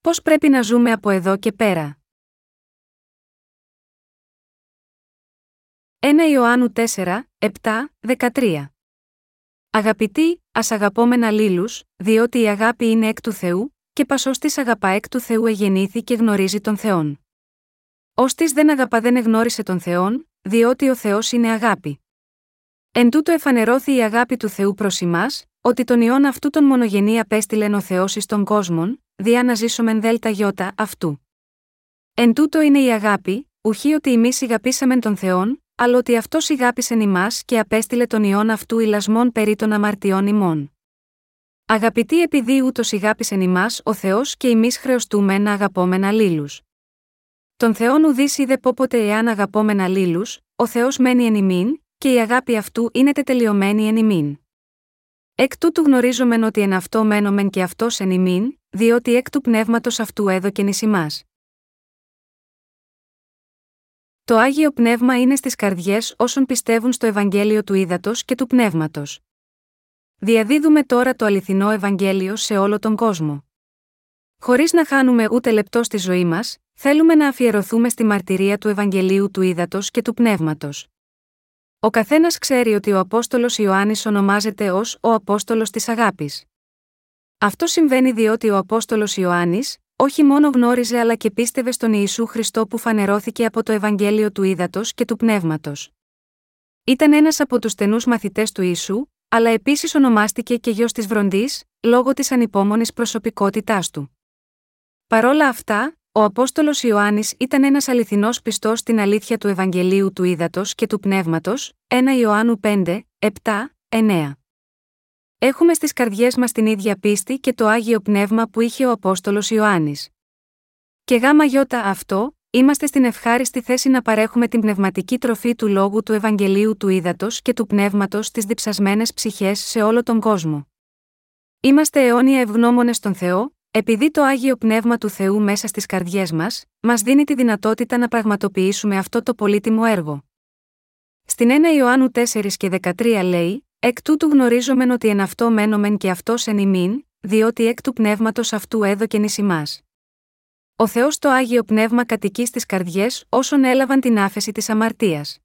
Πώς πρέπει να ζούμε από εδώ και πέρα; 1 Ιωάννου 4, 7, 13 Αγαπητοί, ας αγαπώμενα λύλους, διότι η αγάπη είναι εκ του Θεού, και πασός της αγαπά εκ του Θεού εγεννήθη και γνωρίζει τον Θεόν. Ω δεν αγαπά δεν εγνώρισε τον Θεόν, διότι ο Θεός είναι αγάπη. Εν τούτο εφανερώθη η αγάπη του Θεού προς εμά, ότι τον ιόν αυτού τον μονογενή απέστειλεν ο Θεός εις τον κόσμον, διά να ζήσομεν δέλτα γιώτα αυτού. Εν τούτο είναι η αγάπη, ουχή ότι εμείς αγαπήσαμεν τον Θεόν, αλλά ότι αυτός ηγάπησεν ημάς και απέστειλε τον ιόν αυτού ηλασμών περί των αμαρτιών ημών. Αγαπητοί επειδή ούτως ηγάπησεν ημάς ο Θεός και εμείς χρεωστούμε να αγαπώμενα λύλου. Τον Θεόν ουδής είδε πόποτε εάν αγαπώμενα λύλου, ο Θεός μένει εν ημίν, και η αγάπη αυτού είναι τετελειωμένη εν ημίν. Εκ τούτου γνωρίζομεν ότι εν αυτό μένομεν και αυτός εν ημίν, διότι εκ του πνεύματος αυτού έδωκεν ει ημάς. Το Άγιο Πνεύμα είναι στις καρδιές όσων πιστεύουν στο Ευαγγέλιο του Ήδατος και του Πνεύματος. Διαδίδουμε τώρα το αληθινό Ευαγγέλιο σε όλο τον κόσμο. Χωρίς να χάνουμε ούτε λεπτό στη ζωή μας, θέλουμε να αφιερωθούμε στη μαρτυρία του Ευαγγελίου του Ήδατος και του Πνεύματος. Ο καθένας ξέρει ότι ο Απόστολος Ιωάννης ονομάζεται ως ο Απόστολος της Αγάπης. Αυτό συμβαίνει διότι ο Απόστολος Ιωάννης, όχι μόνο γνώριζε αλλά και πίστευε στον Ιησού Χριστό που φανερώθηκε από το Ευαγγέλιο του Ήδατος και του Πνεύματος. Ήταν ένας από τους στενούς μαθητές του Ιησού, αλλά επίσης ονομάστηκε και γιος της Βροντής, λόγω της ανυπόμονης προσωπικότητάς του. Παρόλα αυτά, ο Απόστολος Ιωάννης ήταν ένας αληθινός πιστός στην αλήθεια του Ευαγγελίου του Ήδατος και του Πνεύματος, 1 Ιωάννου 5, 7, 9. Έχουμε στις καρδιές μας την ίδια πίστη και το άγιο πνεύμα που είχε ο Απόστολος Ιωάννης. Και γάμα γιώτα αυτό, είμαστε στην ευχάριστη θέση να παρέχουμε την πνευματική τροφή του λόγου του Ευαγγελίου του Ήδατος και του Πνεύματος στις διψασμένες ψυχές σε όλο τον κόσμο. Είμαστε αιώνια ευγνώμονες στον Θεό, επειδή το άγιο πνεύμα του Θεού μέσα στις καρδιές μας, μας δίνει τη δυνατότητα να πραγματοποιήσουμε αυτό το πολύτιμο έργο. Στην 1 Ιωάννου 4 και 13 λέει: Εκ τούτου γνωρίζομεν ότι εν αυτό μένομεν και αυτός εν ημίν, διότι εκ του πνεύματος αυτού έδωκεν εις ημάς. Ο Θεός το άγιο πνεύμα κατοικεί στις καρδιές όσων έλαβαν την άφεση της αμαρτίας.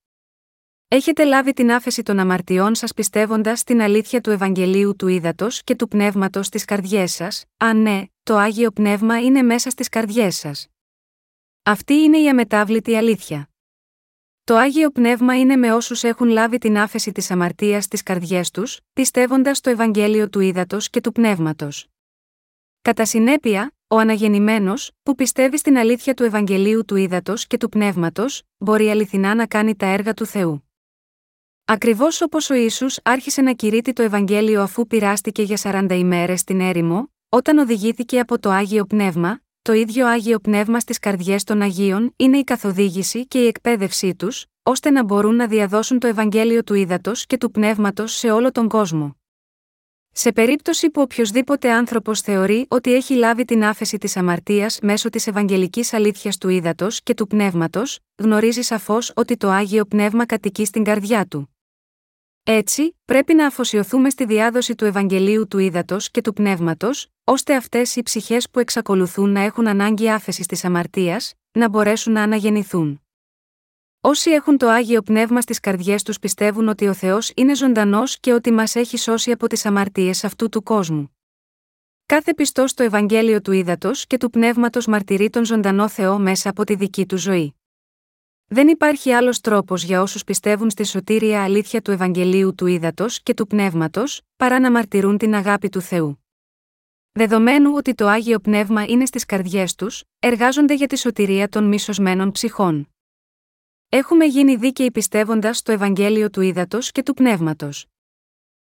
Έχετε λάβει την άφεση των αμαρτιών σας πιστεύοντας στην αλήθεια του Ευαγγελίου του Ήδατος και του πνεύματος στι καρδιές σας, αν ναι, το άγιο πνεύμα είναι μέσα στις καρδιές σας. Αυτή είναι η αμετάβλητη αλήθεια. Το Άγιο Πνεύμα είναι με όσους έχουν λάβει την άφεση της αμαρτίας στι καρδιές τους, πιστεύοντας το Ευαγγέλιο του Ήδατος και του Πνεύματος. Κατά συνέπεια, ο αναγεννημένος, που πιστεύει στην αλήθεια του Ευαγγελίου του Ήδατος και του Πνεύματος, μπορεί αληθινά να κάνει τα έργα του Θεού. Ακριβώς όπως ο ίσου άρχισε να κηρύττει το Ευαγγέλιο αφού πειράστηκε για 40 ημέρες στην έρημο, όταν οδηγήθηκε από το Άγιο Πνεύμα, το ίδιο Άγιο Πνεύμα στις καρδιές των Αγίων είναι η καθοδήγηση και η εκπαίδευσή τους, ώστε να μπορούν να διαδώσουν το Ευαγγέλιο του Ήδατος και του Πνεύματος σε όλο τον κόσμο. Σε περίπτωση που οποιοδήποτε άνθρωπος θεωρεί ότι έχει λάβει την άφεση της αμαρτίας μέσω της Ευαγγελικής αλήθειας του Ήδατος και του Πνεύματος, γνωρίζει σαφώς ότι το Άγιο Πνεύμα κατοικεί στην καρδιά του. Έτσι, πρέπει να αφοσιωθούμε στη διάδοση του Ευαγγελίου του Ήδατος και του Πνεύματος, ώστε αυτές οι ψυχές που εξακολουθούν να έχουν ανάγκη άφεσης της αμαρτίας, να μπορέσουν να αναγεννηθούν. Όσοι έχουν το άγιο πνεύμα στις καρδιές τους πιστεύουν ότι ο Θεός είναι ζωντανός και ότι μας έχει σώσει από τις αμαρτίες αυτού του κόσμου. Κάθε πιστός στο Ευαγγέλιο του Ήδατος και του Πνεύματος μαρτυρεί τον ζωντανό Θεό μέσα από τη δική του ζωή. Δεν υπάρχει άλλος τρόπος για όσους πιστεύουν στη σωτήρια αλήθεια του Ευαγγελίου του Ήδατος και του Πνεύματος, παρά να μαρτυρούν την αγάπη του Θεού. Δεδομένου ότι το άγιο πνεύμα είναι στις καρδιές τους, εργάζονται για τη σωτηρία των μη σωσμένων ψυχών. Έχουμε γίνει δίκαιοι πιστεύοντας στο Ευαγγέλιο του Ήδατος και του Πνεύματος.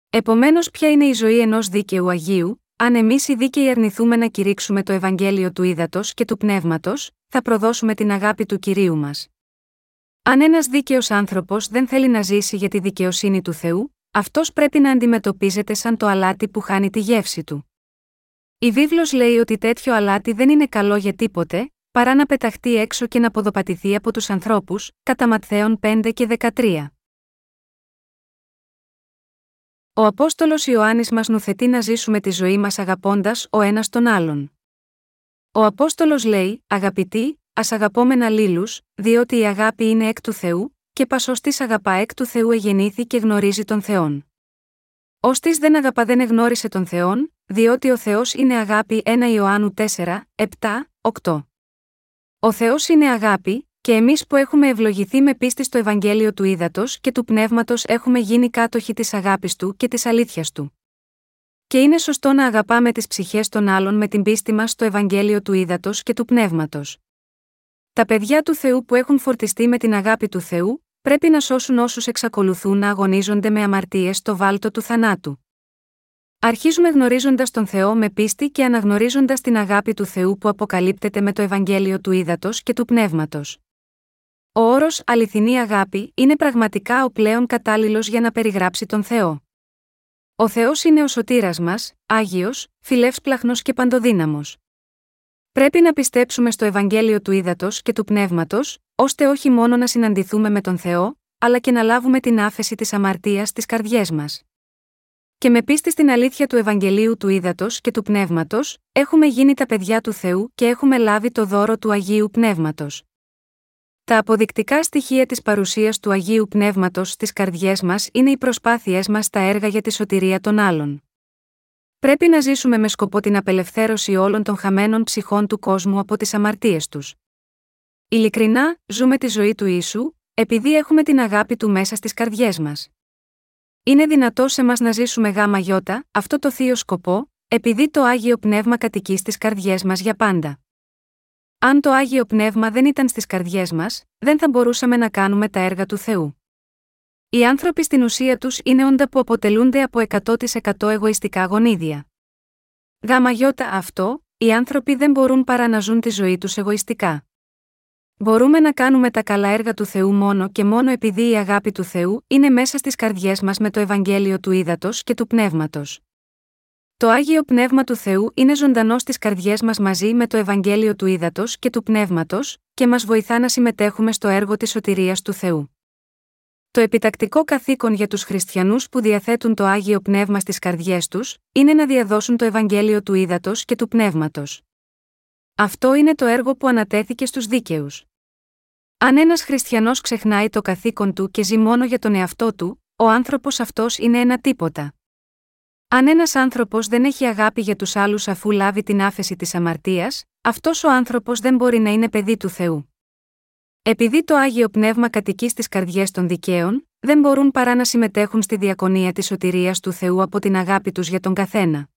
Επομένως, ποια είναι η ζωή ενός δίκαιου Αγίου, αν εμείς οι δίκαιοι αρνηθούμε να κηρύξουμε το Ευαγγέλιο του Ήδατος και του Πνεύματος, θα προδώσουμε την αγάπη του κυρίου μας. Αν ένας δίκαιος άνθρωπος δεν θέλει να ζήσει για τη δικαιοσύνη του Θεού, αυτός πρέπει να αντιμετωπίζεται σαν το αλάτι που χάνει τη γεύση του. Η βίβλος λέει ότι τέτοιο αλάτι δεν είναι καλό για τίποτε, παρά να πεταχτεί έξω και να ποδοπατηθεί από τους ανθρώπους, κατά Ματθαίων 5 και 13. Ο Απόστολος Ιωάννης μας νουθετεί να ζήσουμε τη ζωή μας αγαπώντας ο ένας τον άλλον. Ο Απόστολος λέει: Αγαπητοί, ας αγαπώμενα λίλους, διότι η αγάπη είναι εκ του Θεού, και πασοστή αγαπά εκ του Θεού εγεννήθη και γνωρίζει τον Θεόν. Ωστή δεν αγαπά δεν εγνώρισε τον Θεόν, διότι ο Θεός είναι αγάπη 1 Ιωάννου 4, 7, 8. Ο Θεός είναι αγάπη, και εμείς που έχουμε ευλογηθεί με πίστη στο Ευαγγέλιο του Ήδατος και του Πνεύματος έχουμε γίνει κάτοχοι της αγάπης του και της αλήθειας του. Και είναι σωστό να αγαπάμε τις ψυχές των άλλων με την πίστη μας στο Ευαγγέλιο του Ήδατος και του Πνεύματος. Τα παιδιά του Θεού που έχουν φορτιστεί με την αγάπη του Θεού, πρέπει να σώσουν όσους εξακολουθούν να αγωνίζονται με αμαρτίες στο βάλτο του θανάτου. Αρχίζουμε γνωρίζοντας τον Θεό με πίστη και αναγνωρίζοντας την αγάπη του Θεού που αποκαλύπτεται με το Ευαγγέλιο του Ήδατος και του Πνεύματος. Ο όρος αληθινή αγάπη είναι πραγματικά ο πλέον κατάλληλος για να περιγράψει τον Θεό. Ο Θεός είναι ο σωτήρας μας, άγιος, φιλεύσπλαχνος και παντοδύναμος. Πρέπει να πιστέψουμε στο Ευαγγέλιο του Ήδατος και του Πνεύματος, ώστε όχι μόνο να συναντηθούμε με τον Θεό, αλλά και να λάβουμε την άφεση της αμαρτίας στις καρδιές μας. Και με πίστη στην αλήθεια του Ευαγγελίου του Ήδατος και του Πνεύματος, έχουμε γίνει τα παιδιά του Θεού και έχουμε λάβει το δώρο του Αγίου Πνεύματος. Τα αποδεικτικά στοιχεία της παρουσίας του Αγίου Πνεύματος στις καρδιές μας είναι οι προσπάθειές μας στα έργα για τη σωτηρία των άλλων. Πρέπει να ζήσουμε με σκοπό την απελευθέρωση όλων των χαμένων ψυχών του κόσμου από τις αμαρτίες τους. Ειλικρινά, ζούμε τη ζωή του ίσου, επειδή έχουμε την αγάπη του μέσα στις καρδιές μας. Είναι δυνατό σε μας να ζήσουμε γάμα γιώτα, αυτό το θείο σκοπό, επειδή το άγιο πνεύμα κατοικεί στις καρδιές μας για πάντα. Αν το άγιο πνεύμα δεν ήταν στις καρδιές μας, δεν θα μπορούσαμε να κάνουμε τα έργα του Θεού. Οι άνθρωποι στην ουσία τους είναι όντα που αποτελούνται από 100% εγωιστικά γονίδια. Γάμα γιώτα αυτό, οι άνθρωποι δεν μπορούν παρά να ζουν τη ζωή τους εγωιστικά. Μπορούμε να κάνουμε τα καλά έργα του Θεού μόνο και μόνο επειδή η αγάπη του Θεού είναι μέσα στις καρδιές μας με το Ευαγγέλιο του Ήδατος και του Πνεύματος. Το άγιο πνεύμα του Θεού είναι ζωντανός στις καρδιές μας μαζί με το Ευαγγέλιο του Ήδατος και του Πνεύματος, και μας βοηθά να συμμετέχουμε στο έργο της σωτηρίας του Θεού. Το επιτακτικό καθήκον για τους χριστιανούς που διαθέτουν το άγιο πνεύμα στις καρδιές τους, είναι να διαδώσουν το Ευαγγέλιο του Ήδατος και του Πνεύματος. Αυτό είναι το έργο που ανατέθηκε στους δίκαιους. Αν ένας χριστιανός ξεχνάει το καθήκον του και ζει μόνο για τον εαυτό του, ο άνθρωπος αυτός είναι ένα τίποτα. Αν ένας άνθρωπος δεν έχει αγάπη για τους άλλους αφού λάβει την άφεση της αμαρτίας, αυτός ο άνθρωπος δεν μπορεί να είναι παιδί του Θεού. Επειδή το άγιο πνεύμα κατοικεί στις καρδιές των δικαίων, δεν μπορούν παρά να συμμετέχουν στη διακονία της σωτηρίας του Θεού από την αγάπη τους για τον καθένα.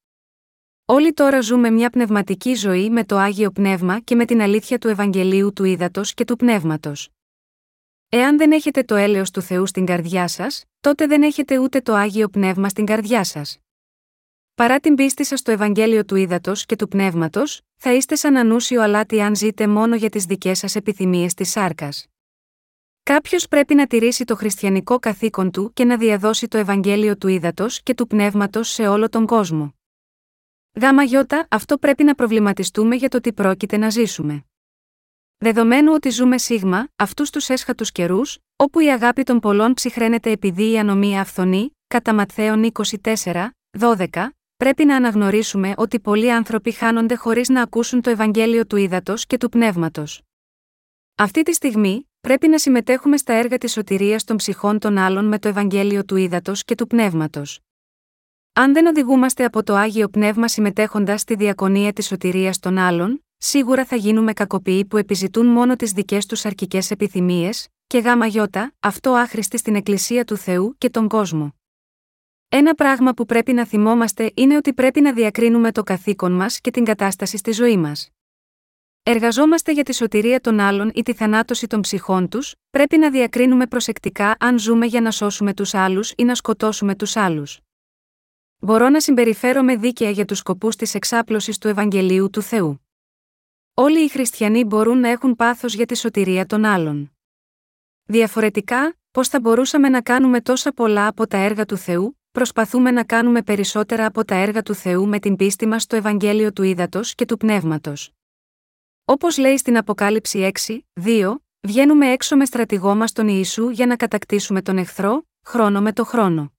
Όλοι τώρα ζούμε μια πνευματική ζωή με το άγιο πνεύμα και με την αλήθεια του Ευαγγελίου του Ήδατος και του Πνεύματος. Εάν δεν έχετε το έλεος του Θεού στην καρδιά σας, τότε δεν έχετε ούτε το άγιο πνεύμα στην καρδιά σας. Παρά την πίστη σας στο Ευαγγέλιο του Ήδατος και του Πνεύματος, θα είστε σαν ανούσιο αλάτι αν ζείτε μόνο για τις δικές σας επιθυμίες της σάρκας. Κάποιος πρέπει να τηρήσει το χριστιανικό καθήκον του και να διαδώσει το Ευαγγέλιο του Ήδατος και του Πνεύματος σε όλο τον κόσμο. Γάμα γιώτα, αυτό πρέπει να προβληματιστούμε για το τι πρόκειται να ζήσουμε. Δεδομένου ότι ζούμε σίγμα, αυτούς τους έσχατους καιρούς, όπου η αγάπη των πολλών ψυχραίνεται επειδή η ανομία αυθονεί, κατά Ματθαίων 24, 12, πρέπει να αναγνωρίσουμε ότι πολλοί άνθρωποι χάνονται χωρίς να ακούσουν το Ευαγγέλιο του ύδατο και του πνεύματος. Αυτή τη στιγμή, πρέπει να συμμετέχουμε στα έργα της σωτηρίας των ψυχών των άλλων με το Ευαγγέλιο του ύδατο και του πνεύματος. Αν δεν οδηγούμαστε από το άγιο πνεύμα συμμετέχοντας στη διακονία της σωτηρίας των άλλων, σίγουρα θα γίνουμε κακοποιοί που επιζητούν μόνο τις δικές τους αρκικέ επιθυμίες, και γάμα γιώτα, αυτό άχρηστη στην Εκκλησία του Θεού και τον κόσμο. Ένα πράγμα που πρέπει να θυμόμαστε είναι ότι πρέπει να διακρίνουμε το καθήκον μας και την κατάσταση στη ζωή μας. Εργαζόμαστε για τη σωτηρία των άλλων ή τη θανάτωση των ψυχών τους, πρέπει να διακρίνουμε προσεκτικά αν ζούμε για να σώσουμε τους άλλους ή να σκοτώσουμε τους άλλους. Μπορώ να συμπεριφέρομαι δίκαια για τους σκοπούς της εξάπλωσης του Ευαγγελίου του Θεού. Όλοι οι χριστιανοί μπορούν να έχουν πάθος για τη σωτηρία των άλλων. Διαφορετικά, πώς θα μπορούσαμε να κάνουμε τόσα πολλά από τα έργα του Θεού, προσπαθούμε να κάνουμε περισσότερα από τα έργα του Θεού με την πίστη μας στο Ευαγγέλιο του Ήδατος και του Πνεύματος. Όπως λέει στην Αποκάλυψη 6, 2, βγαίνουμε έξω με στρατηγό μας τον Ιησού για να κατακτήσουμε τον εχθρό, χρόνο με το χρόνο.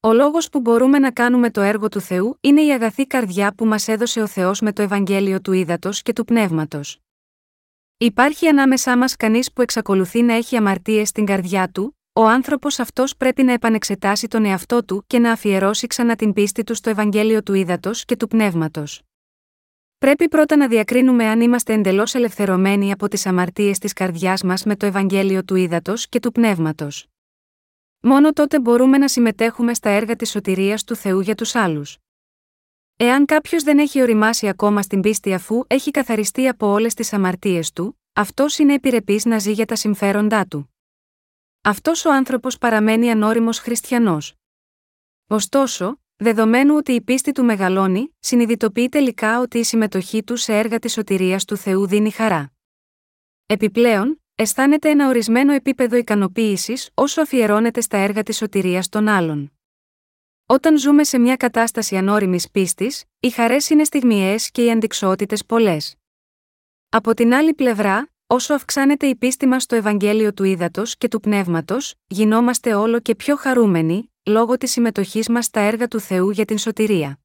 Ο λόγος που μπορούμε να κάνουμε το έργο του Θεού είναι η αγαθή καρδιά που μας έδωσε ο Θεός με το Ευαγγέλιο του Ήδατος και του Πνεύματος. Υπάρχει ανάμεσά μας κανείς που εξακολουθεί να έχει αμαρτίες στην καρδιά του, ο άνθρωπος αυτός πρέπει να επανεξετάσει τον εαυτό του και να αφιερώσει ξανά την πίστη του στο Ευαγγέλιο του Ήδατος και του Πνεύματος. Πρέπει πρώτα να διακρίνουμε αν είμαστε εντελώς ελευθερωμένοι από τις αμαρτίες της καρδιάς μας με το Ευαγγέλιο του Ήδατος και του Πνεύματος. Μόνο τότε μπορούμε να συμμετέχουμε στα έργα της σωτηρίας του Θεού για τους άλλους. Εάν κάποιος δεν έχει οριμάσει ακόμα στην πίστη αφού έχει καθαριστεί από όλες τις αμαρτίες του, αυτός είναι επιρρεπής να ζει για τα συμφέροντά του. Αυτός ο άνθρωπος παραμένει ανώριμος χριστιανός. Ωστόσο, δεδομένου ότι η πίστη του μεγαλώνει, συνειδητοποιεί τελικά ότι η συμμετοχή του σε έργα της σωτηρίας του Θεού δίνει χαρά. Επιπλέον, αισθάνεται ένα ορισμένο επίπεδο ικανοποίησης όσο αφιερώνεται στα έργα της σωτηρίας των άλλων. Όταν ζούμε σε μια κατάσταση ανώριμης πίστης, οι χαρές είναι στιγμιαίες και οι αντικσότητες πολλές. Από την άλλη πλευρά, όσο αυξάνεται η πίστη μας στο Ευαγγέλιο του Ήδατος και του Πνεύματος, γινόμαστε όλο και πιο χαρούμενοι, λόγω της συμμετοχής μας στα έργα του Θεού για την σωτηρία.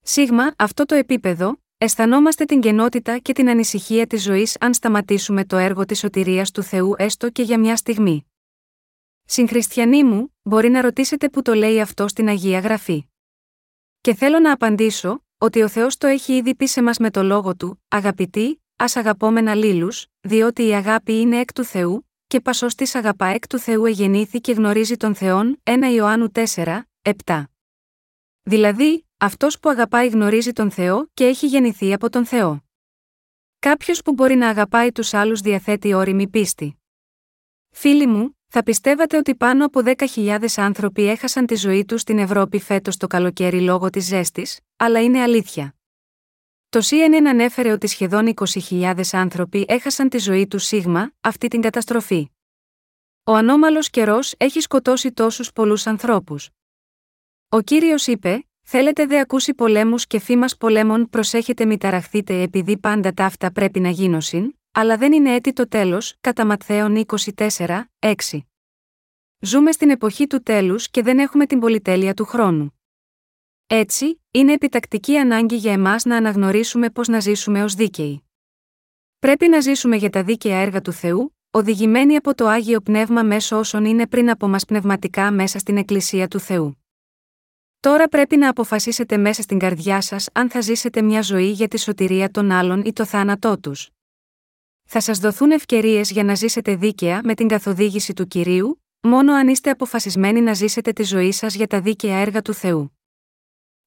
Σίγμα, αυτό το επίπεδο, αισθανόμαστε την κενότητα και την ανησυχία της ζωής αν σταματήσουμε το έργο της σωτηρίας του Θεού έστω και για μια στιγμή. Συγχριστιανοί μου, μπορεί να ρωτήσετε που το λέει αυτό στην Αγία Γραφή. Και θέλω να απαντήσω, ότι ο Θεός το έχει ήδη πει σε μας με το λόγο του, αγαπητοί, ας αγαπόμενα λίλους, διότι η αγάπη είναι εκ του Θεού, και πασός της αγαπά εκ του Θεού εγεννήθη και γνωρίζει τον Θεόν, 1 Ιωάννου 4, 7. Δηλαδή, αυτός που αγαπάει γνωρίζει τον Θεό και έχει γεννηθεί από τον Θεό. Κάποιος που μπορεί να αγαπάει τους άλλους διαθέτει όρημη πίστη. Φίλοι μου, θα πιστεύατε ότι πάνω από 10.000 άνθρωποι έχασαν τη ζωή τους στην Ευρώπη φέτος το καλοκαίρι λόγω της ζέστης, αλλά είναι αλήθεια. Το CNN ανέφερε ότι σχεδόν 20.000 άνθρωποι έχασαν τη ζωή τους σίγμα, αυτή την καταστροφή. Ο ανώμαλος καιρός έχει σκοτώσει τόσους πολλούς ανθρώπους. Ο κύριος είπε: Θέλετε δε ακούσει πολέμους και φήμας πολέμων, προσέχετε μη ταραχθείτε επειδή πάντα τα αυτά πρέπει να γίνωσιν, αλλά δεν είναι έτη το τέλος, κατά Ματθαίων 24, 6. Ζούμε στην εποχή του τέλους και δεν έχουμε την πολυτέλεια του χρόνου. Έτσι, είναι επιτακτική ανάγκη για εμάς να αναγνωρίσουμε πώς να ζήσουμε ως δίκαιοι. Πρέπει να ζήσουμε για τα δίκαια έργα του Θεού, οδηγημένοι από το άγιο πνεύμα μέσω όσων είναι πριν από μας πνευματικά μέσα στην Εκκλησία του Θεού. Τώρα πρέπει να αποφασίσετε μέσα στην καρδιά σας αν θα ζήσετε μια ζωή για τη σωτηρία των άλλων ή το θάνατό τους. Θα σας δοθούν ευκαιρίες για να ζήσετε δίκαια με την καθοδήγηση του κυρίου, μόνο αν είστε αποφασισμένοι να ζήσετε τη ζωή σας για τα δίκαια έργα του Θεού.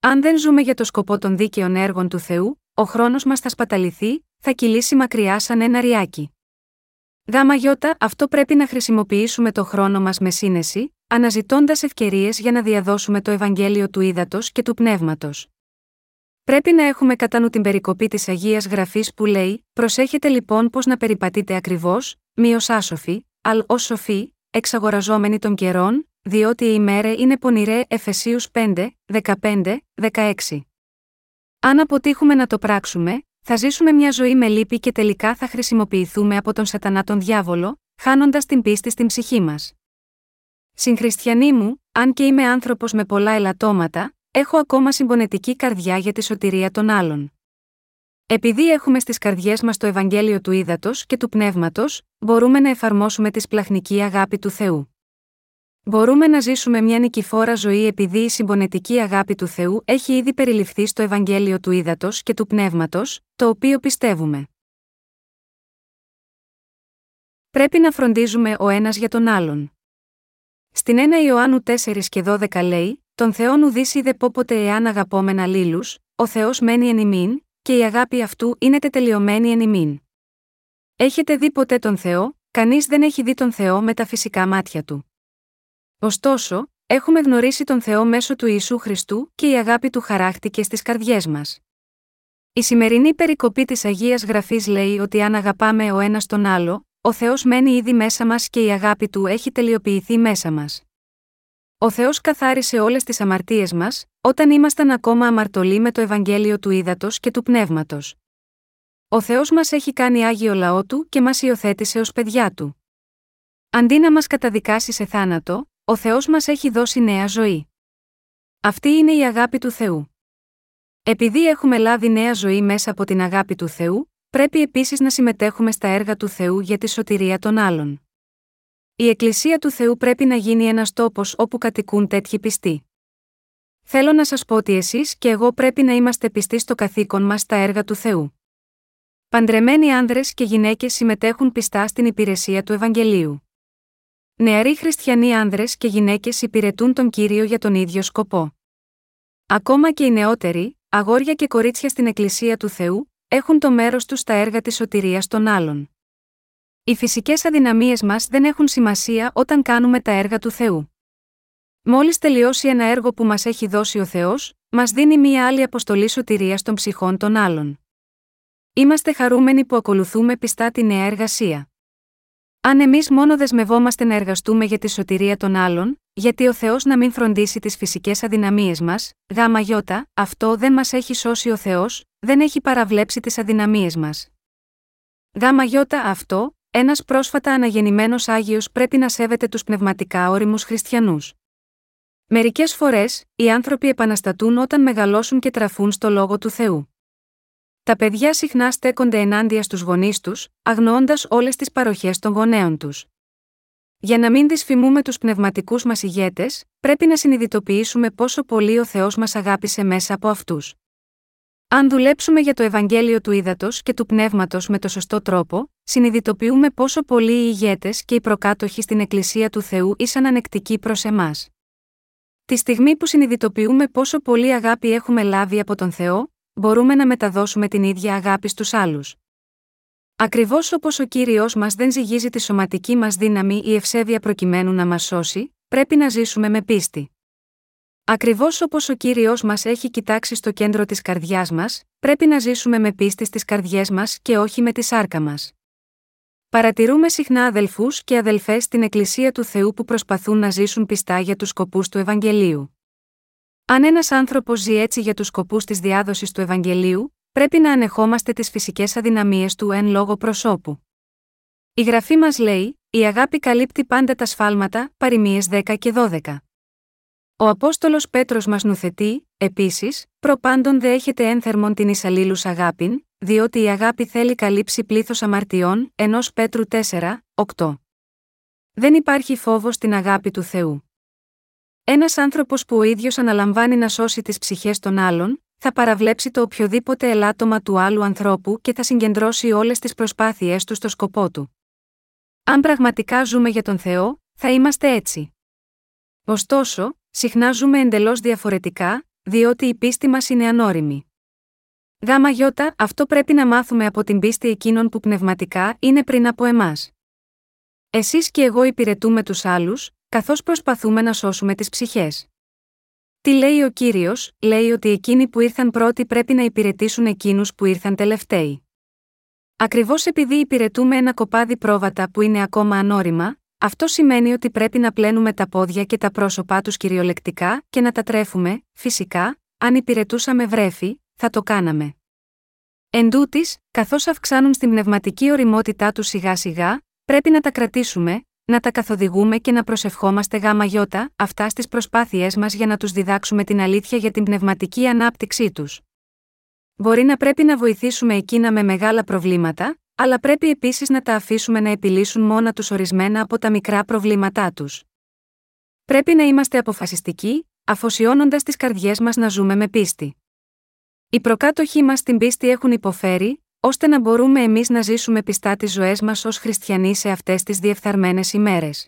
Αν δεν ζούμε για το σκοπό των δίκαιων έργων του Θεού, ο χρόνος μας θα σπαταληθεί, θα κυλήσει μακριά σαν ένα ριάκι. Γάμα γιώτα, αυτό πρέπει να χρησιμοποιήσουμε το χρόνο μας με σύνεση, αναζητώντας ευκαιρίες για να διαδώσουμε το Ευαγγέλιο του Ήδατος και του Πνεύματος. Πρέπει να έχουμε κατά νου την περικοπή της Αγίας Γραφής που λέει: Προσέχετε λοιπόν πώς να περιπατείτε ακριβώς, μη ως άσοφοι, αλ ως σοφοί, εξαγοραζόμενοι των καιρών, διότι η ημέρα είναι πονηρέ Εφεσίους 5, 15, 16. Αν αποτύχουμε να το πράξουμε, θα ζήσουμε μια ζωή με λύπη και τελικά θα χρησιμοποιηθούμε από τον σατανά τον διάβολο, χάνοντας την πίστη στην ψυχή μας. Συγχριστιανοί μου, αν και είμαι άνθρωπος με πολλά ελαττώματα, έχω ακόμα συμπονετική καρδιά για τη σωτηρία των άλλων. Επειδή έχουμε στις καρδιές μας το Ευαγγέλιο του Ήδατος και του Πνεύματος, μπορούμε να εφαρμόσουμε τη σπλαχνική αγάπη του Θεού. Μπορούμε να ζήσουμε μια νικηφόρα ζωή επειδή η συμπονετική αγάπη του Θεού έχει ήδη περιληφθεί στο Ευαγγέλιο του Ήδατος και του Πνεύματος, το οποίο πιστεύουμε. Πρέπει να φροντίζουμε ο ένας για τον άλλον. Στην 1 Ιωάννου 4 και 12 λέει: Τον Θεόν ουδήσει δε πόποτε εάν αγαπόμενα λίλους, ο Θεός μένει εν ημίν, και η αγάπη αυτού είναι τετελειωμένη εν ημίν. Έχετε δει ποτέ τον Θεό, κανείς δεν έχει δει τον Θεό με τα φυσικά μάτια του. Ωστόσο, έχουμε γνωρίσει τον Θεό μέσω του Ιησού Χριστού και η αγάπη του χαράχτηκε στις καρδιές μας. Η σημερινή περικοπή της Αγίας Γραφής λέει ότι αν αγαπάμε ο ένας τον άλλο, ο Θεός μένει ήδη μέσα μας και η αγάπη του έχει τελειοποιηθεί μέσα μας. Ο Θεός καθάρισε όλες τις αμαρτίες μας, όταν ήμασταν ακόμα αμαρτωλοί με το Ευαγγέλιο του Ήδατος και του Πνεύματος. Ο Θεός μας έχει κάνει άγιο λαό του και μας υιοθέτησε ως παιδιά του. Αντί να μας καταδικάσει σε θάνατο, ο Θεός μας έχει δώσει νέα ζωή. Αυτή είναι η αγάπη του Θεού. Επειδή έχουμε λάβει νέα ζωή μέσα από την αγάπη του Θεού, πρέπει επίσης να συμμετέχουμε στα έργα του Θεού για τη σωτηρία των άλλων. Η Εκκλησία του Θεού πρέπει να γίνει ένας τόπος όπου κατοικούν τέτοιοι πιστοί. Θέλω να σας πω ότι εσείς και εγώ πρέπει να είμαστε πιστοί στο καθήκον μας στα έργα του Θεού. Παντρεμένοι άνδρες και γυναίκες συμμετέχουν πιστά στην υπηρεσία του Ευαγγελίου. Νεαροί χριστιανοί άνδρες και γυναίκες υπηρετούν τον κύριο για τον ίδιο σκοπό. Ακόμα και οι νεότεροι, αγόρια και κορίτσια στην Εκκλησία του Θεού, έχουν το μέρος τους στα έργα της σωτηρίας των άλλων. Οι φυσικές αδυναμίες μας δεν έχουν σημασία όταν κάνουμε τα έργα του Θεού. Μόλις τελειώσει ένα έργο που μας έχει δώσει ο Θεός, μας δίνει μία άλλη αποστολή σωτηρίας των ψυχών των άλλων. Είμαστε χαρούμενοι που ακολουθούμε πιστά τη νέα εργασία. Αν εμείς μόνο δεσμευόμαστε να εργαστούμε για τη σωτηρία των άλλων, γιατί ο Θεός να μην φροντίσει τις φυσικές αδυναμίες μας, γάμα γιώτα, αυτό δεν μας έχει σώσει ο Θεός, δεν έχει παραβλέψει τις αδυναμίες μας. Γάμα γιώτα αυτό, ένας πρόσφατα αναγεννημένος Άγιος πρέπει να σέβεται τους πνευματικά όριμους χριστιανούς. Μερικές φορές, οι άνθρωποι επαναστατούν όταν μεγαλώσουν και τραφούν στο λόγο του Θεού. Τα παιδιά συχνά στέκονται ενάντια στους γονείς τους, αγνοώντας όλες τις παροχές των γονέων τους. Για να μην δυσφημούμε τους πνευματικούς μας ηγέτες, πρέπει να συνειδητοποιήσουμε πόσο πολύ ο Θεός μας αγάπησε μέσα από αυτούς. Αν δουλέψουμε για το Ευαγγέλιο του Ήδατος και του Πνεύματος με το σωστό τρόπο, συνειδητοποιούμε πόσο πολλοί οι ηγέτες και οι προκάτοχοι στην Εκκλησία του Θεού ήσαν ανεκτικοί προς εμάς. Τη στιγμή που συνειδητοποιούμε πόσο πολύ αγάπη έχουμε λάβει από τον Θεό, μπορούμε να μεταδώσουμε την ίδια αγάπη στους άλλους. Ακριβώς όπως ο κύριος μας δεν ζυγίζει τη σωματική μας δύναμη ή ευσέβεια προκειμένου να μας σώσει, πρέπει να ζήσουμε με πίστη. Ακριβώς όπως ο κύριος μας έχει κοιτάξει στο κέντρο της καρδιάς μας, πρέπει να ζήσουμε με πίστη στις καρδιές μας και όχι με τη σάρκα μας. Παρατηρούμε συχνά αδελφούς και αδελφές στην Εκκλησία του Θεού που προσπαθούν να ζήσουν πιστά για τους σκοπούς του Ευαγγελίου. Αν ένας άνθρωπος ζει έτσι για τους σκοπούς της διάδοσης του Ευαγγελίου, πρέπει να ανεχόμαστε τις φυσικές αδυναμίες του εν λόγω προσώπου. Η γραφή μας λέει: Η αγάπη καλύπτει πάντα τα σφάλματα, παροιμίε 10 και 12. Ο Απόστολος Πέτρος μας νουθετεί, επίσης, προπάντων δε έχετε ένθερμον την εισαλλήλου αγάπην, διότι η αγάπη θέλει καλύψει πλήθος αμαρτιών, ενός Πέτρου 4, 8. Δεν υπάρχει φόβος στην αγάπη του Θεού. Ένας άνθρωπος που ο ίδιος αναλαμβάνει να σώσει τις ψυχές των άλλων, θα παραβλέψει το οποιοδήποτε ελάττωμα του άλλου ανθρώπου και θα συγκεντρώσει όλες τις προσπάθειές του στο σκοπό του. Αν πραγματικά ζούμε για τον Θεό, θα είμαστε έτσι. Ωστόσο, συχνά ζούμε εντελώς διαφορετικά, διότι η πίστη μας είναι ανώριμη. Γάμα γιώτα, αυτό πρέπει να μάθουμε από την πίστη εκείνων που πνευματικά είναι πριν από εμάς. Εσείς και εγώ υπηρετούμε τους άλλους, καθώς προσπαθούμε να σώσουμε τις ψυχές. Τι λέει ο κύριος, λέει ότι εκείνοι που ήρθαν πρώτοι πρέπει να υπηρετήσουν εκείνους που ήρθαν τελευταίοι. Ακριβώς επειδή υπηρετούμε ένα κοπάδι πρόβατα που είναι ακόμα ανώριμα, αυτό σημαίνει ότι πρέπει να πλένουμε τα πόδια και τα πρόσωπά τους κυριολεκτικά και να τα τρέφουμε, φυσικά, αν υπηρετούσαμε βρέφη, θα το κάναμε. Εν τούτης, καθώς αυξάνουν στην πνευματική οριμότητά τους σιγά σιγά, πρέπει να τα κρατήσουμε, να τα καθοδηγούμε και να προσευχόμαστε γάμα γιώτα, αυτά στις προσπάθειές μας για να τους διδάξουμε την αλήθεια για την πνευματική ανάπτυξή τους. Μπορεί να πρέπει να βοηθήσουμε εκείνα με μεγάλα προβλήματα, αλλά πρέπει επίσης να τα αφήσουμε να επιλύσουν μόνα τους ορισμένα από τα μικρά προβλήματά τους. Πρέπει να είμαστε αποφασιστικοί, αφοσιώνοντας τις καρδιές μας να ζούμε με πίστη. Οι προκάτοχοί μας στην πίστη έχουν υποφέρει, ώστε να μπορούμε εμείς να ζήσουμε πιστά τις ζωές μας ως χριστιανοί σε αυτές τις διεφθαρμένες ημέρες.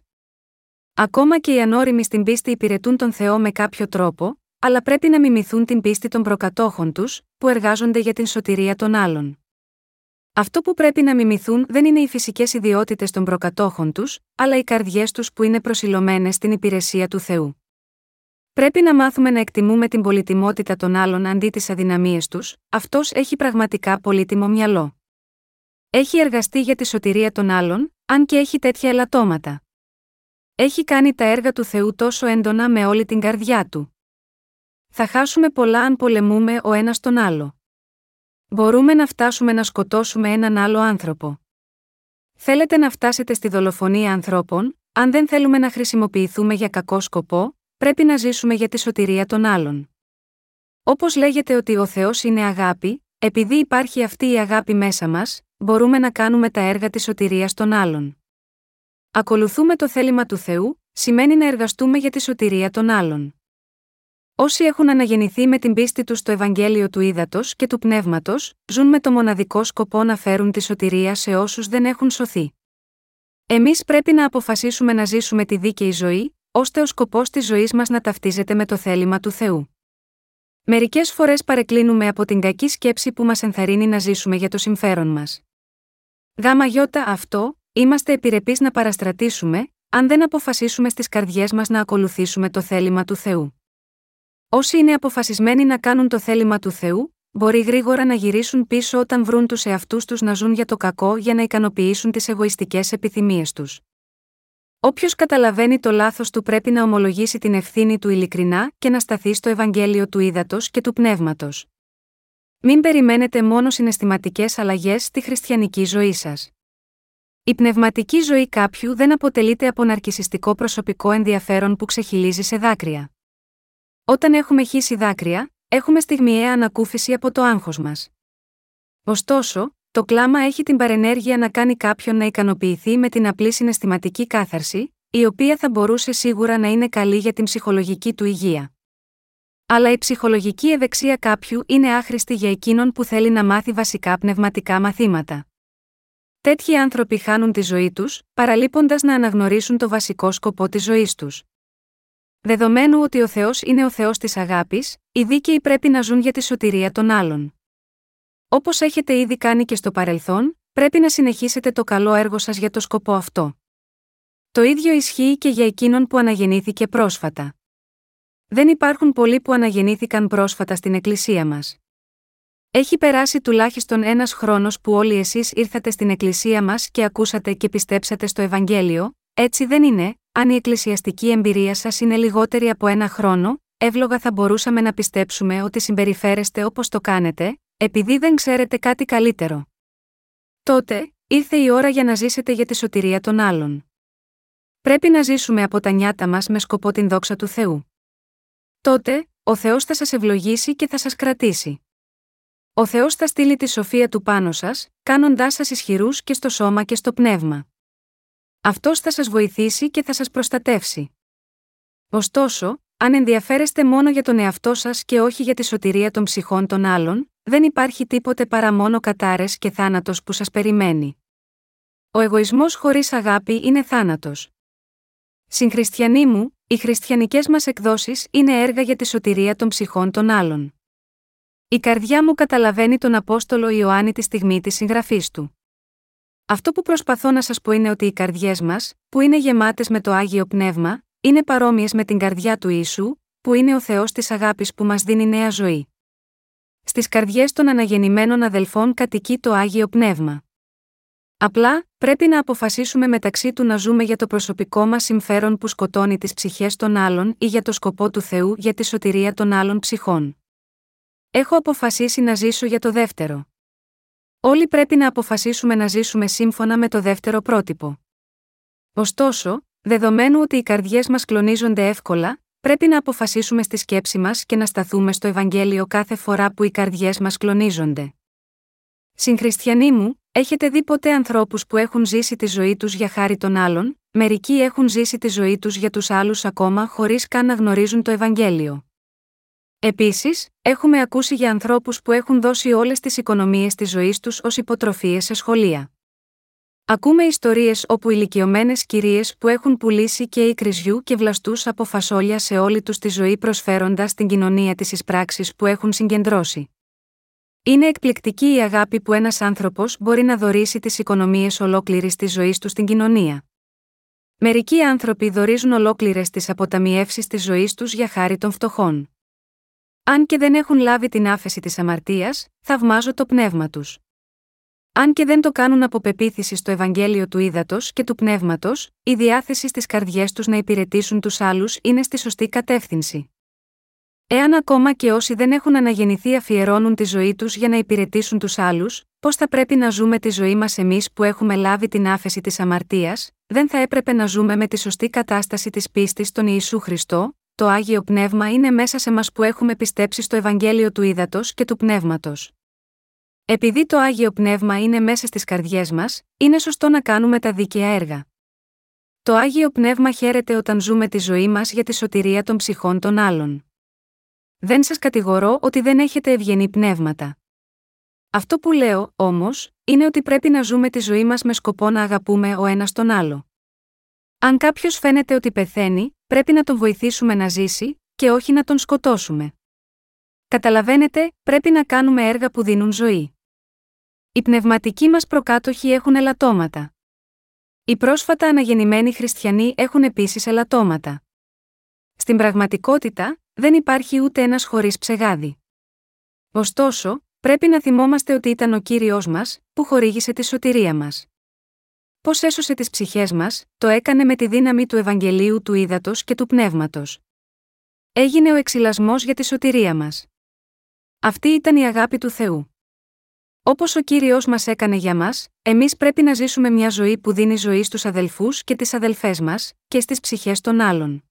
Ακόμα και οι ανώριμοι στην πίστη υπηρετούν τον Θεό με κάποιο τρόπο, αλλά πρέπει να μιμηθούν την πίστη των προκατόχων τους, που εργάζονται για την σωτηρία των άλλων. Αυτό που πρέπει να μιμηθούν δεν είναι οι φυσικές ιδιότητες των προκατόχων τους, αλλά οι καρδιές τους που είναι προσιλωμένες στην υπηρεσία του Θεού. Πρέπει να μάθουμε να εκτιμούμε την πολυτιμότητα των άλλων αντί τις αδυναμίες τους, αυτός έχει πραγματικά πολύτιμο μυαλό. Έχει εργαστεί για τη σωτηρία των άλλων, αν και έχει τέτοια ελαττώματα. Έχει κάνει τα έργα του Θεού τόσο έντονα με όλη την καρδιά του. Θα χάσουμε πολλά αν πολεμούμε ο ένας τον άλλο. Μπορούμε να φτάσουμε να σκοτώσουμε έναν άλλο άνθρωπο. Θέλετε να φτάσετε στη δολοφονία ανθρώπων, αν δεν θέλουμε να χρησιμοποιηθούμε για κακό σκοπό, πρέπει να ζήσουμε για τη σωτηρία των άλλων. Όπως λέγεται ότι ο Θεός είναι αγάπη, επειδή υπάρχει αυτή η αγάπη μέσα μας, μπορούμε να κάνουμε τα έργα της σωτηρίας των άλλων. Ακολουθούμε το θέλημα του Θεού, σημαίνει να εργαστούμε για τη σωτηρία των άλλων. Όσοι έχουν αναγεννηθεί με την πίστη τους στο Ευαγγέλιο του Ήδατος και του Πνεύματος, ζουν με το μοναδικό σκοπό να φέρουν τη σωτηρία σε όσους δεν έχουν σωθεί. Εμείς πρέπει να αποφασίσουμε να ζήσουμε τη δίκαιη ζωή, ώστε ο σκοπός της ζωής μας να ταυτίζεται με το θέλημα του Θεού. Μερικές φορές παρεκκλίνουμε από την κακή σκέψη που μας ενθαρρύνει να ζήσουμε για το συμφέρον μας. Γάμα γιώτα αυτό, είμαστε επιρρεπείς να παραστρατήσουμε, αν δεν αποφασίσουμε στις καρδιές μας να ακολουθήσουμε το θέλημα του Θεού. Όσοι είναι αποφασισμένοι να κάνουν το θέλημα του Θεού, μπορεί γρήγορα να γυρίσουν πίσω όταν βρουν τους εαυτούς τους να ζουν για το κακό για να ικανοποιήσουν τις εγωιστικές επιθυμίες τους. Όποιος καταλαβαίνει το λάθος του πρέπει να ομολογήσει την ευθύνη του ειλικρινά και να σταθεί στο Ευαγγέλιο του ύδατο και του πνεύματος. Μην περιμένετε μόνο συναισθηματικές αλλαγές στη χριστιανική ζωή σας. Η πνευματική ζωή κάποιου δεν αποτελείται από ναρκισιστικό προσωπικό ενδιαφέρον που ξεχυλίζει σε δάκρυα. Όταν έχουμε χύσει δάκρυα, έχουμε στιγμιαία ανακούφιση από το άγχος μας. Ωστόσο, το κλάμα έχει την παρενέργεια να κάνει κάποιον να ικανοποιηθεί με την απλή συναισθηματική κάθαρση, η οποία θα μπορούσε σίγουρα να είναι καλή για την ψυχολογική του υγεία. Αλλά η ψυχολογική ευεξία κάποιου είναι άχρηστη για εκείνον που θέλει να μάθει βασικά πνευματικά μαθήματα. Τέτοιοι άνθρωποι χάνουν τη ζωή τους, παραλείποντας να αναγνωρίσουν το βασικό σκοπό της ζωής τους. Δεδομένου ότι ο Θεός είναι ο Θεός της αγάπης, οι δίκαιοι πρέπει να ζουν για τη σωτηρία των άλλων. Όπως έχετε ήδη κάνει και στο παρελθόν, πρέπει να συνεχίσετε το καλό έργο σας για το σκοπό αυτό. Το ίδιο ισχύει και για εκείνον που αναγεννήθηκε πρόσφατα. Δεν υπάρχουν πολλοί που αναγεννήθηκαν πρόσφατα στην Εκκλησία μας. Έχει περάσει τουλάχιστον ένας χρόνος που όλοι εσείς ήρθατε στην Εκκλησία μας και ακούσατε και πιστέψατε στο Ευαγγέλιο, έτσι δεν είναι, αν η εκκλησιαστική εμπειρία σας είναι λιγότερη από ένα χρόνο, εύλογα θα μπορούσαμε να πιστέψουμε ότι συμπεριφέρεστε όπως το κάνετε, επειδή δεν ξέρετε κάτι καλύτερο. Τότε, ήρθε η ώρα για να ζήσετε για τη σωτηρία των άλλων. Πρέπει να ζήσουμε από τα νιάτα μας με σκοπό την δόξα του Θεού. Τότε, ο Θεός θα σας ευλογήσει και θα σας κρατήσει. Ο Θεός θα στείλει τη σοφία του πάνω σας, κάνοντάς σας ισχυρούς και στο σώμα και στο πνεύμα. Αυτός θα σας βοηθήσει και θα σας προστατεύσει. Ωστόσο, αν ενδιαφέρεστε μόνο για τον εαυτό σας και όχι για τη σωτηρία των ψυχών των άλλων, δεν υπάρχει τίποτε παρά μόνο κατάρες και θάνατος που σας περιμένει. Ο εγωισμός χωρίς αγάπη είναι θάνατος. Συγχριστιανοί μου, οι χριστιανικές μας εκδόσεις είναι έργα για τη σωτηρία των ψυχών των άλλων. Η καρδιά μου καταλαβαίνει τον Απόστολο Ιωάννη τη στιγμή της συγγραφής του. Αυτό που προσπαθώ να σας πω είναι ότι οι καρδιές μας, που είναι γεμάτες με το άγιο πνεύμα, είναι παρόμοιες με την καρδιά του ίσου, που είναι ο Θεός της αγάπης που μας δίνει νέα ζωή. Στις καρδιές των αναγεννημένων αδελφών κατοικεί το άγιο πνεύμα. Απλά, πρέπει να αποφασίσουμε μεταξύ του να ζούμε για το προσωπικό μας συμφέρον που σκοτώνει τις ψυχές των άλλων ή για το σκοπό του Θεού για τη σωτηρία των άλλων ψυχών. Έχω αποφασίσει να ζήσω για το δεύτερο. Όλοι πρέπει να αποφασίσουμε να ζήσουμε σύμφωνα με το δεύτερο πρότυπο. Ωστόσο, δεδομένου ότι οι καρδιές μας κλονίζονται εύκολα, πρέπει να αποφασίσουμε στη σκέψη μας και να σταθούμε στο Ευαγγέλιο κάθε φορά που οι καρδιές μας κλονίζονται. Συγχριστιανοί μου, έχετε δει ποτέ ανθρώπους που έχουν ζήσει τη ζωή τους για χάρη των άλλων, μερικοί έχουν ζήσει τη ζωή τους για τους άλλους ακόμα χωρίς καν να γνωρίζουν το Ευαγγέλιο. Επίσης, έχουμε ακούσει για ανθρώπους που έχουν δώσει όλες τις οικονομίες της ζωής τους ως υποτροφίες σε σχολεία. Ακούμε ιστορίες όπου ηλικιωμένες κυρίες που έχουν πουλήσει και κρυζιού και βλαστούς από φασόλια σε όλη τους τη ζωή προσφέροντας την κοινωνία της εισπράξη που έχουν συγκεντρώσει. Είναι εκπληκτική η αγάπη που ένας άνθρωπος μπορεί να δωρήσει τις οικονομίες ολόκληρης της ζωής του στην κοινωνία. Μερικοί άνθρωποι δωρίζουν ολόκληρες τις αποταμιεύσεις της ζωής τους για χάρη των φτωχών. Αν και δεν έχουν λάβει την άφεση της αμαρτίας, θαυμάζω το πνεύμα τους. Αν και δεν το κάνουν από πεποίθηση στο Ευαγγέλιο του Ήδατος και του Πνεύματος, η διάθεση στις καρδιές τους να υπηρετήσουν τους άλλους είναι στη σωστή κατεύθυνση. Εάν ακόμα και όσοι δεν έχουν αναγεννηθεί αφιερώνουν τη ζωή τους για να υπηρετήσουν τους άλλους, πώς θα πρέπει να ζούμε τη ζωή μας εμείς που έχουμε λάβει την άφεση της αμαρτίας, δεν θα έπρεπε να ζούμε με τη σωστή κατάσταση της πίστης στον Ιησού Χριστό, το Άγιο Πνεύμα είναι μέσα σε μας που έχουμε πιστέψει στο Ευαγγέλιο του Ήδατος και του Πνεύματος. Επειδή το Άγιο Πνεύμα είναι μέσα στις καρδιές μας, είναι σωστό να κάνουμε τα δίκαια έργα. Το Άγιο Πνεύμα χαίρεται όταν ζούμε τη ζωή μας για τη σωτηρία των ψυχών των άλλων. Δεν σας κατηγορώ ότι δεν έχετε ευγενή πνεύματα. Αυτό που λέω, όμως, είναι ότι πρέπει να ζούμε τη ζωή μας με σκοπό να αγαπούμε ο ένας τον άλλο. Αν κάποιος φαίνεται ότι πεθαίνει, πρέπει να τον βοηθήσουμε να ζήσει, και όχι να τον σκοτώσουμε. Καταλαβαίνετε, πρέπει να κάνουμε έργα που δίνουν ζωή. Οι πνευματικοί μας προκάτοχοι έχουν ελαττώματα. Οι πρόσφατα αναγεννημένοι χριστιανοί έχουν επίσης ελαττώματα. Στην πραγματικότητα, δεν υπάρχει ούτε ένας χωρίς ψεγάδι. Ωστόσο, πρέπει να θυμόμαστε ότι ήταν ο κύριος μας, που χορήγησε τη σωτηρία μας. Πώς έσωσε τις ψυχές μας, το έκανε με τη δύναμη του Ευαγγελίου του Ήδατος και του Πνεύματος. Έγινε ο εξυλασμός για τη σωτηρία μας. Αυτή ήταν η αγάπη του Θεού. Όπως ο κύριος μας έκανε για μας, εμείς πρέπει να ζήσουμε μια ζωή που δίνει ζωή στους αδελφούς και τις αδελφές μας, και στις ψυχές των άλλων.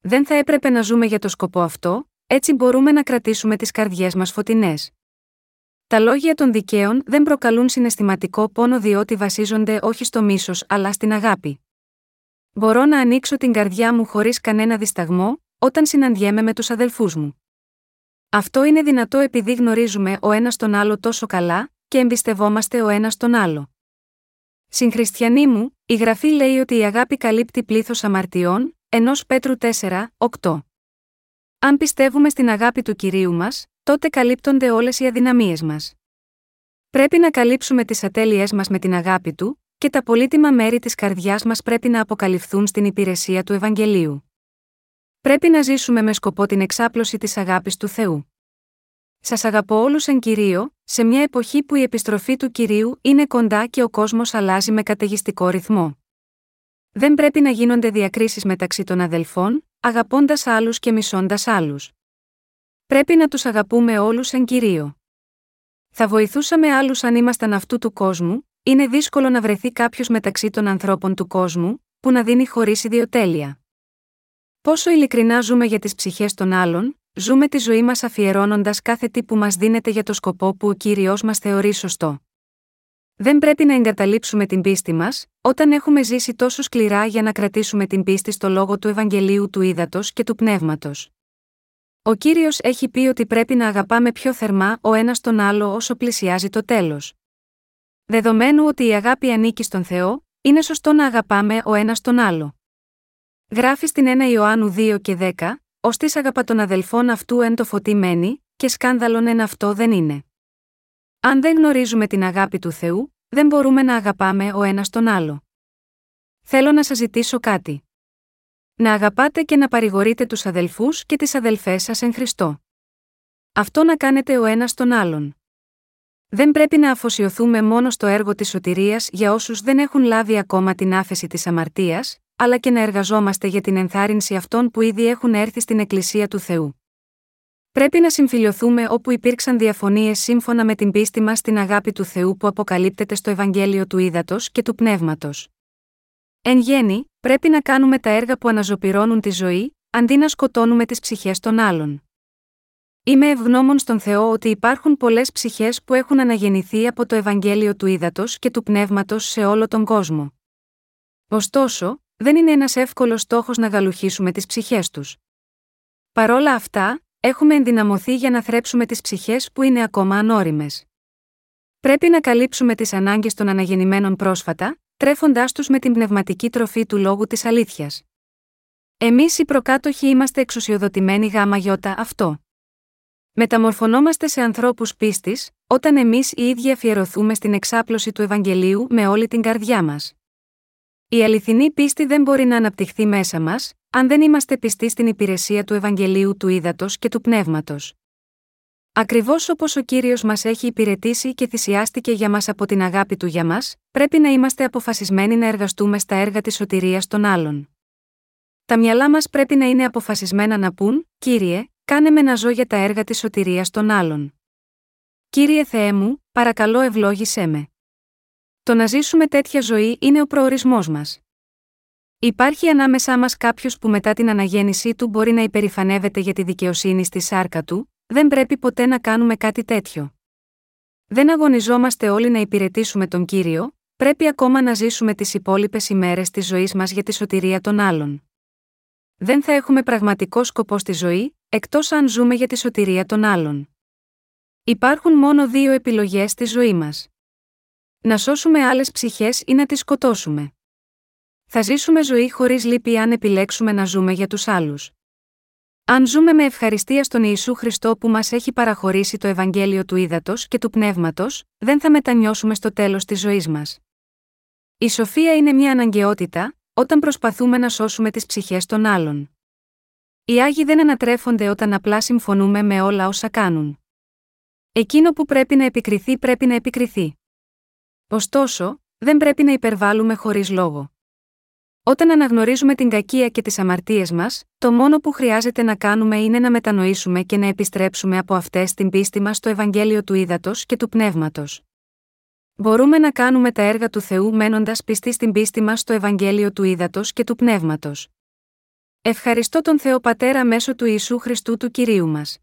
Δεν θα έπρεπε να ζούμε για το σκοπό αυτό, έτσι μπορούμε να κρατήσουμε τις καρδιές μας φωτεινές. Τα λόγια των δικαίων δεν προκαλούν συναισθηματικό πόνο διότι βασίζονται όχι στο μίσος αλλά στην αγάπη. Μπορώ να ανοίξω την καρδιά μου χωρίς κανένα δισταγμό, όταν συναντιέμαι με τους αδελφούς μου. Αυτό είναι δυνατό επειδή γνωρίζουμε ο ένας τον άλλο τόσο καλά, και εμπιστευόμαστε ο ένας τον άλλο. Συγχριστιανοί μου, η γραφή λέει ότι η αγάπη καλύπτει πλήθος αμαρτιών, ενός Πέτρου 4, 8. Αν πιστεύουμε στην αγάπη του κυρίου μας, τότε καλύπτονται όλες οι αδυναμίες μας. Πρέπει να καλύψουμε τις ατέλειές μας με την αγάπη του, και τα πολύτιμα μέρη της καρδιάς μας πρέπει να αποκαλυφθούν στην υπηρεσία του Ευαγγελίου. Πρέπει να ζήσουμε με σκοπό την εξάπλωση της αγάπης του Θεού. Σας αγαπώ όλους εν κυρίω, σε μια εποχή που η επιστροφή του κυρίου είναι κοντά και ο κόσμος αλλάζει με καταιγιστικό ρυθμό. Δεν πρέπει να γίνονται διακρίσεις μεταξύ των αδελφών, αγαπώντας άλλους και μισώντας άλλους. Πρέπει να τους αγαπούμε όλους εν κυρίω. Θα βοηθούσαμε άλλους αν ήμασταν αυτού του κόσμου, είναι δύσκολο να βρεθεί κάποιος μεταξύ των ανθρώπων του κόσμου, που να δίνει χωρίς ιδιοτέλεια. Πόσο ειλικρινά ζούμε για τις ψυχές των άλλων, ζούμε τη ζωή μας αφιερώνοντας κάθε τι που μας δίνεται για το σκοπό που ο κύριο μας θεωρεί σωστό. Δεν πρέπει να εγκαταλείψουμε την πίστη μας, όταν έχουμε ζήσει τόσο σκληρά για να κρατήσουμε την πίστη στο λόγο του Ευαγγελίου του Ήδατος και του Πνεύματος. Ο κύριος έχει πει ότι πρέπει να αγαπάμε πιο θερμά ο ένας τον άλλο όσο πλησιάζει το τέλος. Δεδομένου ότι η αγάπη ανήκει στον Θεό, είναι σωστό να αγαπάμε ο ένας τον άλλο. Γράφει στην 1 Ιωάννου 2 και 10, ως της αγαπα των αδελφών αυτού εν το φωτί μένει, και σκάνδαλον εν αυτό δεν είναι. Αν δεν γνωρίζουμε την αγάπη του Θεού, δεν μπορούμε να αγαπάμε ο ένας τον άλλο. Θέλω να σας ζητήσω κάτι. Να αγαπάτε και να παρηγορείτε τους αδελφούς και τις αδελφές σας εν Χριστώ. Αυτό να κάνετε ο ένας τον άλλον. Δεν πρέπει να αφοσιωθούμε μόνο στο έργο της σωτηρίας για όσους δεν έχουν λάβει ακόμα την άφεση της αμαρτίας, αλλά και να εργαζόμαστε για την ενθάρρυνση αυτών που ήδη έχουν έρθει στην Εκκλησία του Θεού. Πρέπει να συμφιλειωθούμε όπου υπήρξαν διαφωνίες σύμφωνα με την πίστη μας στην αγάπη του Θεού που αποκαλύπτεται στο Ευαγγέλιο του Ήδατος και του Πνεύματος. Εν γέννη, πρέπει να κάνουμε τα έργα που αναζωπυρώνουν τη ζωή, αντί να σκοτώνουμε τις ψυχές των άλλων. Είμαι ευγνώμων στον Θεό ότι υπάρχουν πολλές ψυχές που έχουν αναγεννηθεί από το Ευαγγέλιο του Ήδατος και του Πνεύματος σε όλο τον κόσμο. Ωστόσο, δεν είναι ένας εύκολος στόχος να γαλουχίσουμε τις ψυχές τους. Παρόλα αυτά, έχουμε ενδυναμωθεί για να θρέψουμε τις ψυχές που είναι ακόμα ανώριμες. Πρέπει να καλύψουμε τις ανάγκες των αναγεννημένων πρόσφατα, τρέφοντάς τους με την πνευματική τροφή του λόγου της αλήθειας. Εμείς οι προκάτοχοι είμαστε εξουσιοδοτημένοι γάμα γιώτα αυτό. Μεταμορφωνόμαστε σε ανθρώπους πίστης, όταν εμείς οι ίδιοι αφιερωθούμε στην εξάπλωση του Ευαγγελίου με όλη την καρδιά μας. Η αληθινή πίστη δεν μπορεί να αναπτυχθεί μέσα μας, αν δεν είμαστε πιστοί στην υπηρεσία του Ευαγγελίου του Ήδατος και του Πνεύματος. Ακριβώς όπως ο κύριος μας έχει υπηρετήσει και θυσιάστηκε για μας από την αγάπη του για μας, πρέπει να είμαστε αποφασισμένοι να εργαστούμε στα έργα της σωτηρίας των άλλων. Τα μυαλά μας πρέπει να είναι αποφασισμένα να πούν: Κύριε, κάνε με να ζω για τα έργα της σωτηρίας των άλλων. Κύριε Θεέ μου, παρακαλώ ευλόγησέ με. Το να ζήσουμε τέτοια ζωή είναι ο προορισμός μας. Υπάρχει ανάμεσά μας κάποιος που μετά την αναγέννησή του μπορεί να υπερηφανεύεται για τη δικαιοσύνη στη σάρκα του, δεν πρέπει ποτέ να κάνουμε κάτι τέτοιο. Δεν αγωνιζόμαστε όλοι να υπηρετήσουμε τον κύριο, πρέπει ακόμα να ζήσουμε τις υπόλοιπες ημέρες της ζωής μας για τη σωτηρία των άλλων. Δεν θα έχουμε πραγματικό σκοπό στη ζωή, εκτός αν ζούμε για τη σωτηρία των άλλων. Υπάρχουν μόνο δύο επιλογές στη ζωή μας. Να σώσουμε άλλες ψυχές ή να τις σκοτώσουμε. Θα ζήσουμε ζωή χωρίς λύπη αν επιλέξουμε να ζούμε για τους άλλους. Αν ζούμε με ευχαριστία στον Ιησού Χριστό που μας έχει παραχωρήσει το Ευαγγέλιο του Ήδατος και του Πνεύματος, δεν θα μετανιώσουμε στο τέλος της ζωής μας. Η σοφία είναι μια αναγκαιότητα, όταν προσπαθούμε να σώσουμε τις ψυχές των άλλων. Οι άγιοι δεν ανατρέφονται όταν απλά συμφωνούμε με όλα όσα κάνουν. Εκείνο που πρέπει να επικριθεί πρέπει να επικριθεί. Ωστόσο, δεν πρέπει να υπερβάλλουμε χωρίς λόγο. Όταν αναγνωρίζουμε την κακία και τις αμαρτίες μας, το μόνο που χρειάζεται να κάνουμε είναι να μετανοήσουμε και να επιστρέψουμε από αυτές την πίστη μας στο Ευαγγέλιο του Ήδατος και του Πνεύματος. Μπορούμε να κάνουμε τα έργα του Θεού μένοντας πιστοί στην πίστη μας στο Ευαγγέλιο του Ήδατος και του Πνεύματος. Ευχαριστώ τον Θεό Πατέρα μέσω του Ιησού Χριστού του κυρίου μας.